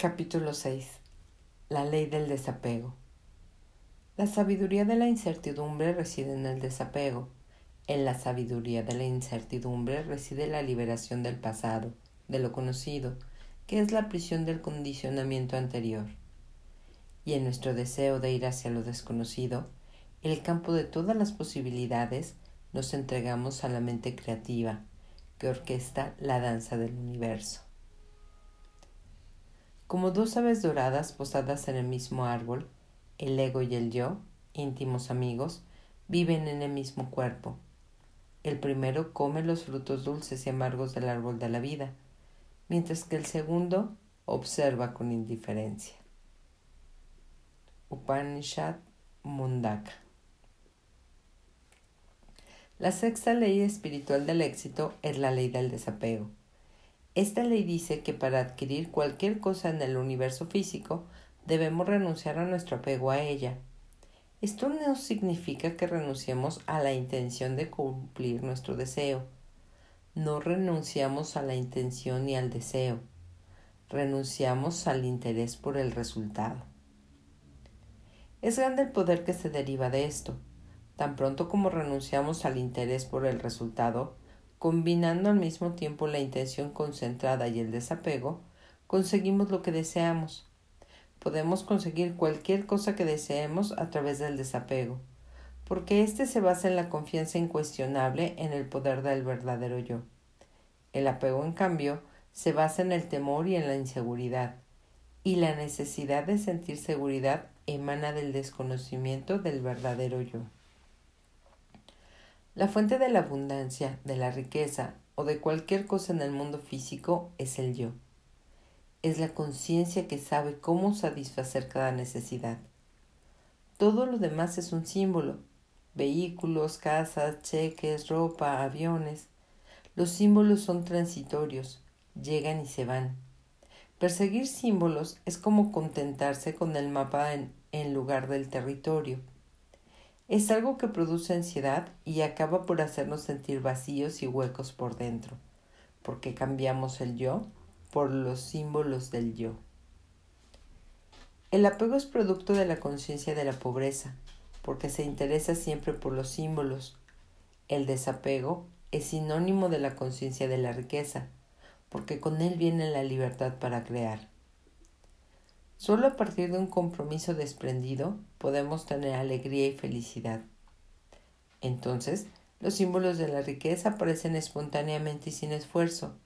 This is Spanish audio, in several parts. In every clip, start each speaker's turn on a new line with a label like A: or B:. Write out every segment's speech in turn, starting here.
A: Capítulo 6. La ley del desapego. La sabiduría de la incertidumbre reside en el desapego. En la sabiduría de la incertidumbre reside la liberación del pasado, de lo conocido, que es la prisión del condicionamiento anterior. Y en nuestro deseo de ir hacia lo desconocido, el campo de todas las posibilidades, nos entregamos a la mente creativa, que orquesta la danza del universo. Como dos aves doradas posadas en el mismo árbol, el ego y el yo, íntimos amigos, viven en el mismo cuerpo. El primero come los frutos dulces y amargos del árbol de la vida, mientras que el segundo observa con indiferencia. Upanishad Mundaka La sexta ley espiritual del éxito es la ley del desapego. Esta ley dice que para adquirir cualquier cosa en el universo físico debemos renunciar a nuestro apego a ella. Esto no significa que renunciemos a la intención de cumplir nuestro deseo. No renunciamos a la intención ni al deseo. Renunciamos al interés por el resultado. Es grande el poder que se deriva de esto. Tan pronto como renunciamos al interés por el resultado, combinando al mismo tiempo la intención concentrada y el desapego, conseguimos lo que deseamos. Podemos conseguir cualquier cosa que deseemos a través del desapego, porque éste se basa en la confianza incuestionable en el poder del verdadero yo. El apego, en cambio, se basa en el temor y en la inseguridad, y la necesidad de sentir seguridad emana del desconocimiento del verdadero yo. La fuente de la abundancia, de la riqueza o de cualquier cosa en el mundo físico es el yo. Es la conciencia que sabe cómo satisfacer cada necesidad. Todo lo demás es un símbolo. Vehículos, casas, cheques, ropa, aviones. Los símbolos son transitorios, llegan y se van. Perseguir símbolos es como contentarse con el mapa en, en lugar del territorio es algo que produce ansiedad y acaba por hacernos sentir vacíos y huecos por dentro, porque cambiamos el yo por los símbolos del yo. El apego es producto de la conciencia de la pobreza, porque se interesa siempre por los símbolos. El desapego es sinónimo de la conciencia de la riqueza, porque con él viene la libertad para crear. Solo a partir de un compromiso desprendido podemos tener alegría y felicidad. Entonces, los símbolos de la riqueza aparecen espontáneamente y sin esfuerzo.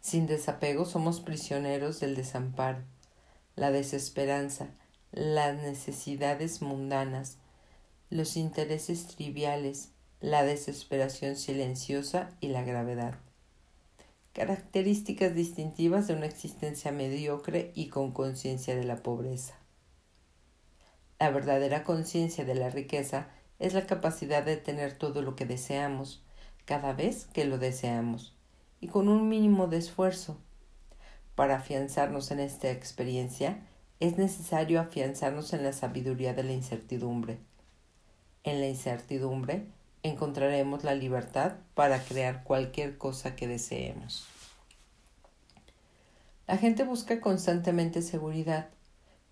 A: Sin desapego somos prisioneros del desamparo, la desesperanza, las necesidades mundanas, los intereses triviales, la desesperación silenciosa y la gravedad características distintivas de una existencia mediocre y con conciencia de la pobreza. La verdadera conciencia de la riqueza es la capacidad de tener todo lo que deseamos, cada vez que lo deseamos, y con un mínimo de esfuerzo. Para afianzarnos en esta experiencia, es necesario afianzarnos en la sabiduría de la incertidumbre. En la incertidumbre encontraremos la libertad para crear cualquier cosa que deseemos. La gente busca constantemente seguridad,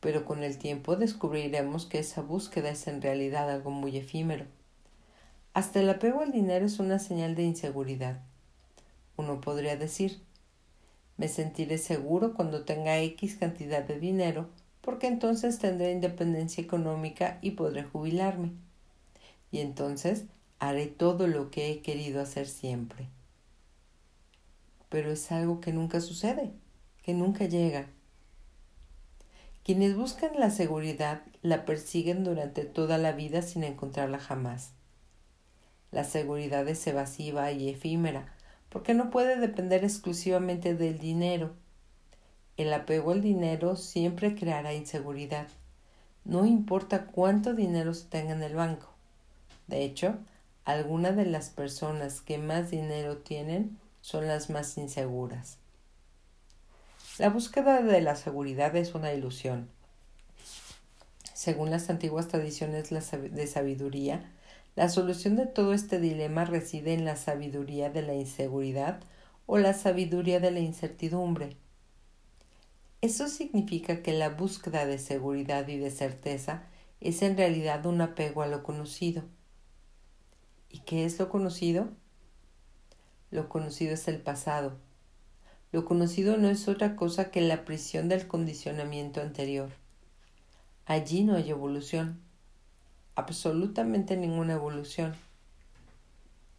A: pero con el tiempo descubriremos que esa búsqueda es en realidad algo muy efímero. Hasta el apego al dinero es una señal de inseguridad. Uno podría decir, me sentiré seguro cuando tenga X cantidad de dinero, porque entonces tendré independencia económica y podré jubilarme. Y entonces haré todo lo que he querido hacer siempre. Pero es algo que nunca sucede, que nunca llega. Quienes buscan la seguridad la persiguen durante toda la vida sin encontrarla jamás. La seguridad es evasiva y efímera, porque no puede depender exclusivamente del dinero. El apego al dinero siempre creará inseguridad, no importa cuánto dinero se tenga en el banco. De hecho, algunas de las personas que más dinero tienen son las más inseguras. La búsqueda de la seguridad es una ilusión. Según las antiguas tradiciones de sabiduría, la solución de todo este dilema reside en la sabiduría de la inseguridad o la sabiduría de la incertidumbre. Eso significa que la búsqueda de seguridad y de certeza es en realidad un apego a lo conocido. ¿Y qué es lo conocido? Lo conocido es el pasado. Lo conocido no es otra cosa que la prisión del condicionamiento anterior. Allí no hay evolución, absolutamente ninguna evolución.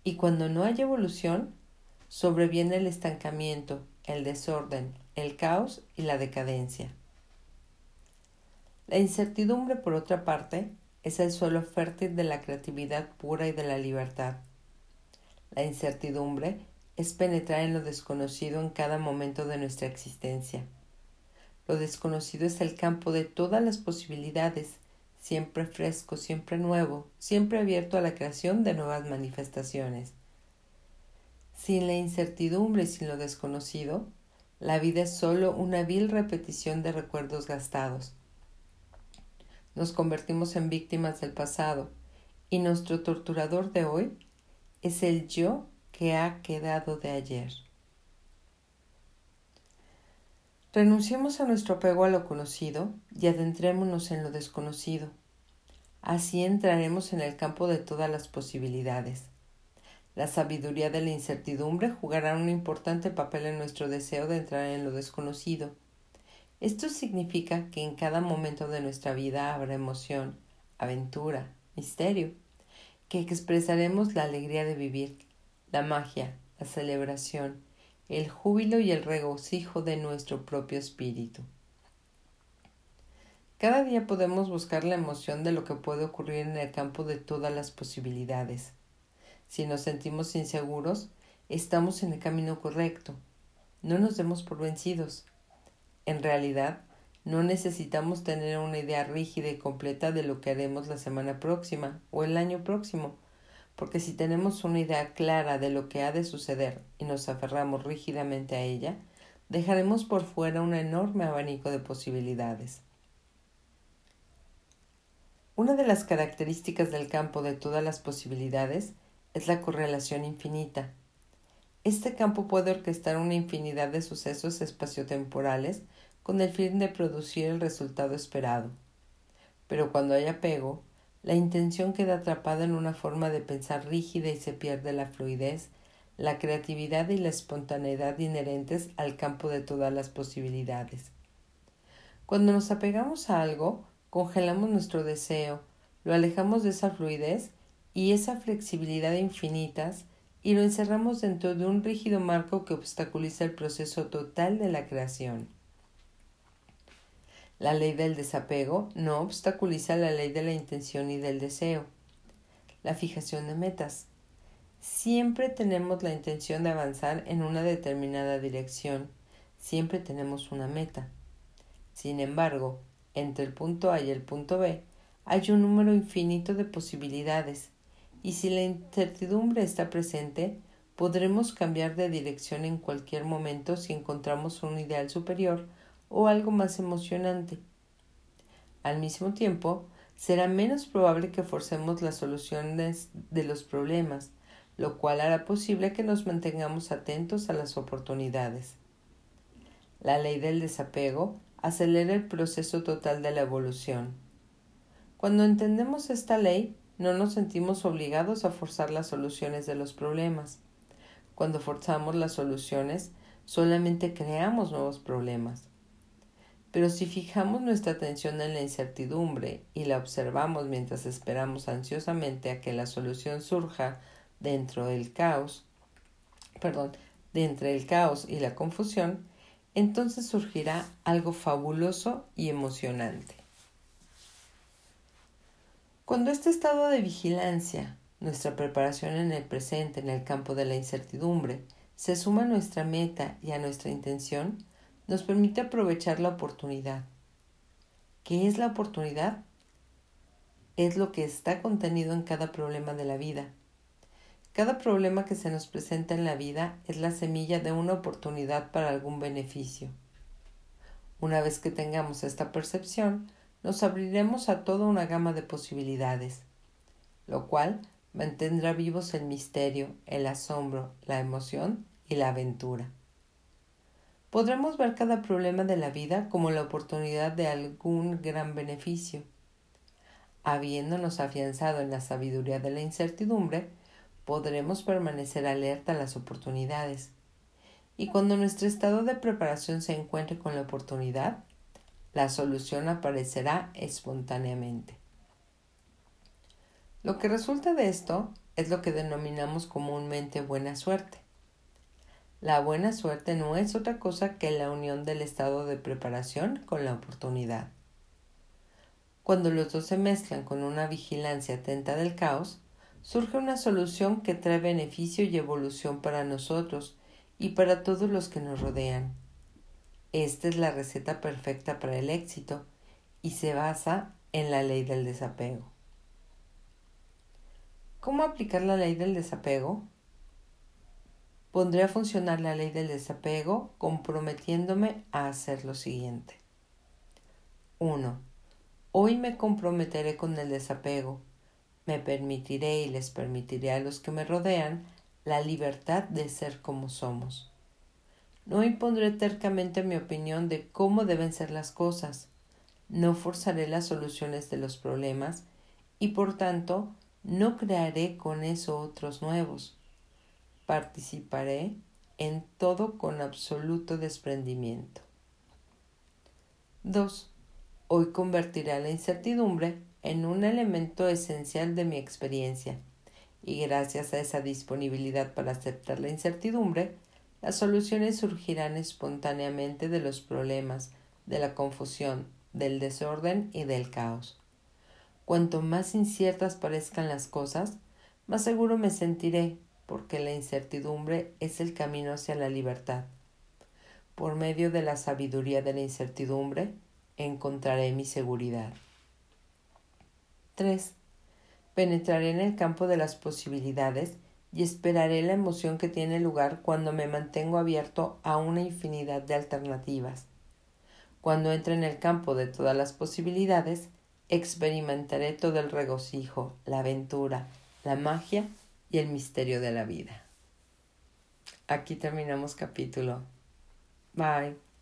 A: Y cuando no hay evolución, sobreviene el estancamiento, el desorden, el caos y la decadencia. La incertidumbre, por otra parte, es el suelo fértil de la creatividad pura y de la libertad. La incertidumbre es penetrar en lo desconocido en cada momento de nuestra existencia. Lo desconocido es el campo de todas las posibilidades, siempre fresco, siempre nuevo, siempre abierto a la creación de nuevas manifestaciones. Sin la incertidumbre y sin lo desconocido, la vida es solo una vil repetición de recuerdos gastados. Nos convertimos en víctimas del pasado y nuestro torturador de hoy es el yo que ha quedado de ayer. Renunciemos a nuestro apego a lo conocido y adentrémonos en lo desconocido. Así entraremos en el campo de todas las posibilidades. La sabiduría de la incertidumbre jugará un importante papel en nuestro deseo de entrar en lo desconocido. Esto significa que en cada momento de nuestra vida habrá emoción, aventura, misterio, que expresaremos la alegría de vivir, la magia, la celebración, el júbilo y el regocijo de nuestro propio espíritu. Cada día podemos buscar la emoción de lo que puede ocurrir en el campo de todas las posibilidades. Si nos sentimos inseguros, estamos en el camino correcto. No nos demos por vencidos. En realidad, no necesitamos tener una idea rígida y completa de lo que haremos la semana próxima o el año próximo, porque si tenemos una idea clara de lo que ha de suceder y nos aferramos rígidamente a ella, dejaremos por fuera un enorme abanico de posibilidades. Una de las características del campo de todas las posibilidades es la correlación infinita. Este campo puede orquestar una infinidad de sucesos espaciotemporales con el fin de producir el resultado esperado. Pero cuando hay apego, la intención queda atrapada en una forma de pensar rígida y se pierde la fluidez, la creatividad y la espontaneidad inherentes al campo de todas las posibilidades. Cuando nos apegamos a algo, congelamos nuestro deseo, lo alejamos de esa fluidez y esa flexibilidad infinitas y lo encerramos dentro de un rígido marco que obstaculiza el proceso total de la creación. La ley del desapego no obstaculiza la ley de la intención y del deseo. La fijación de metas. Siempre tenemos la intención de avanzar en una determinada dirección. Siempre tenemos una meta. Sin embargo, entre el punto A y el punto B hay un número infinito de posibilidades y si la incertidumbre está presente, podremos cambiar de dirección en cualquier momento si encontramos un ideal superior o algo más emocionante. Al mismo tiempo, será menos probable que forcemos las soluciones de los problemas, lo cual hará posible que nos mantengamos atentos a las oportunidades. La ley del desapego acelera el proceso total de la evolución. Cuando entendemos esta ley, no nos sentimos obligados a forzar las soluciones de los problemas. Cuando forzamos las soluciones, solamente creamos nuevos problemas. Pero si fijamos nuestra atención en la incertidumbre y la observamos mientras esperamos ansiosamente a que la solución surja dentro del caos, perdón, de entre el caos y la confusión, entonces surgirá algo fabuloso y emocionante. Cuando este estado de vigilancia, nuestra preparación en el presente en el campo de la incertidumbre, se suma a nuestra meta y a nuestra intención, nos permite aprovechar la oportunidad. ¿Qué es la oportunidad? Es lo que está contenido en cada problema de la vida. Cada problema que se nos presenta en la vida es la semilla de una oportunidad para algún beneficio. Una vez que tengamos esta percepción, nos abriremos a toda una gama de posibilidades, lo cual mantendrá vivos el misterio, el asombro, la emoción y la aventura. podremos ver cada problema de la vida como la oportunidad de algún gran beneficio. Habiéndonos afianzado en la sabiduría de la incertidumbre, podremos permanecer alerta a las oportunidades. Y cuando nuestro estado de preparación se encuentre con la oportunidad, la solución aparecerá espontáneamente. Lo que resulta de esto es lo que denominamos comúnmente buena suerte. La buena suerte no es otra cosa que la unión del estado de preparación con la oportunidad. Cuando los dos se mezclan con una vigilancia atenta del caos, surge una solución que trae beneficio y evolución para nosotros y para todos los que nos rodean. Esta es la receta perfecta para el éxito y se basa en la ley del desapego. ¿Cómo aplicar la ley del desapego? Pondré a funcionar la ley del desapego comprometiéndome a hacer lo siguiente. 1. Hoy me comprometeré con el desapego. Me permitiré y les permitiré a los que me rodean la libertad de ser como somos. No impondré tercamente mi opinión de cómo deben ser las cosas. No forzaré las soluciones de los problemas y por tanto no crearé con eso otros nuevos participaré en todo con absoluto desprendimiento. 2. Hoy convertiré la incertidumbre en un elemento esencial de mi experiencia y gracias a esa disponibilidad para aceptar la incertidumbre, las soluciones surgirán espontáneamente de los problemas, de la confusión, del desorden y del caos. Cuanto más inciertas parezcan las cosas, más seguro me sentiré porque la incertidumbre es el camino hacia la libertad. Por medio de la sabiduría de la incertidumbre encontraré mi seguridad. 3. Penetraré en el campo de las posibilidades y esperaré la emoción que tiene lugar cuando me mantengo abierto a una infinidad de alternativas. Cuando entre en el campo de todas las posibilidades, experimentaré todo el regocijo, la aventura, la magia y el misterio de la vida. Aquí terminamos capítulo. Bye.